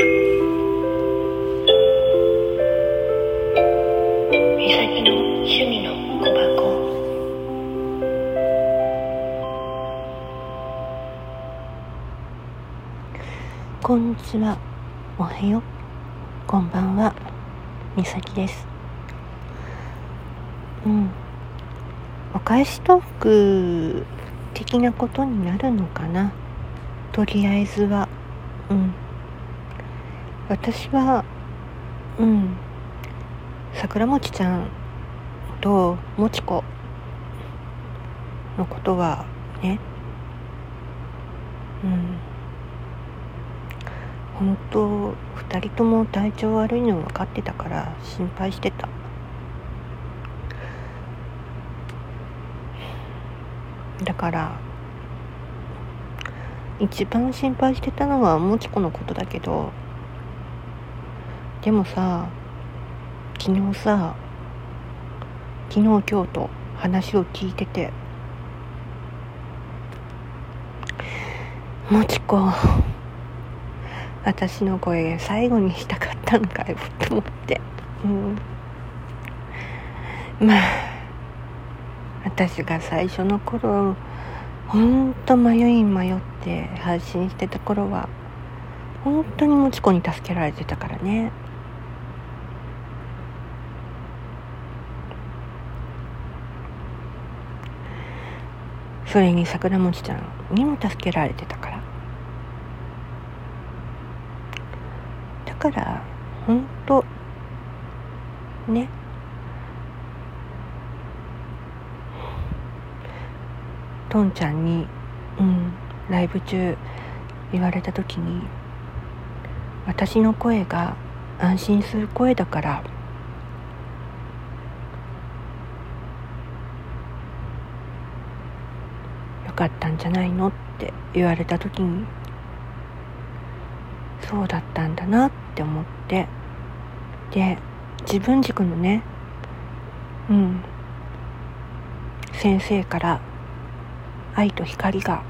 美咲の趣味の小箱こんにちは。おはよう。こんばんは。みさきです。うん。お返しトーク的なことになるのかな。とりあえずは。うん。私は、うん。桜餅ちゃんともちこのことはね、うん。本当2人とも体調悪いの分かってたから心配してただから一番心配してたのはもちこのことだけどでもさ昨日さ昨日今日と話を聞いててもちこ私の声最後にしたかったのかよと思って。うん。まあ私が最初の頃ほんと迷い迷って配信してた頃は本当にもちこに助けられてたからね。それに桜餅ちゃんにも助けられてたから。だから本当ね。とんちゃんにうんライブ中言われた時に私の声が安心する声だからよかったんじゃないのって言われた時にそうだったんだなって思ってで自分軸のねうん先生から愛と光が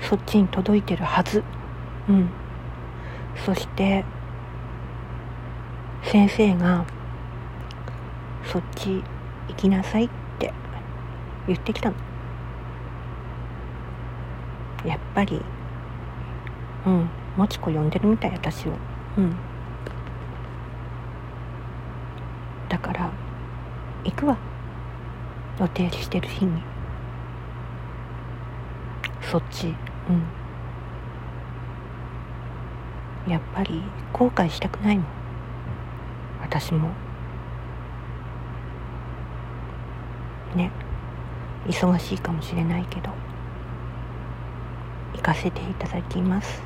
そっちに届いてるはず。うん。そして先生がそっち行きなさいって言ってきたの。やっぱりうんもちこ呼んでるみたい私を。うん。だから行くわ。予定してる日に。そっち。うん。やっぱり後悔したくないもん。私も。ね。忙しいかもしれないけど行かせていただきます。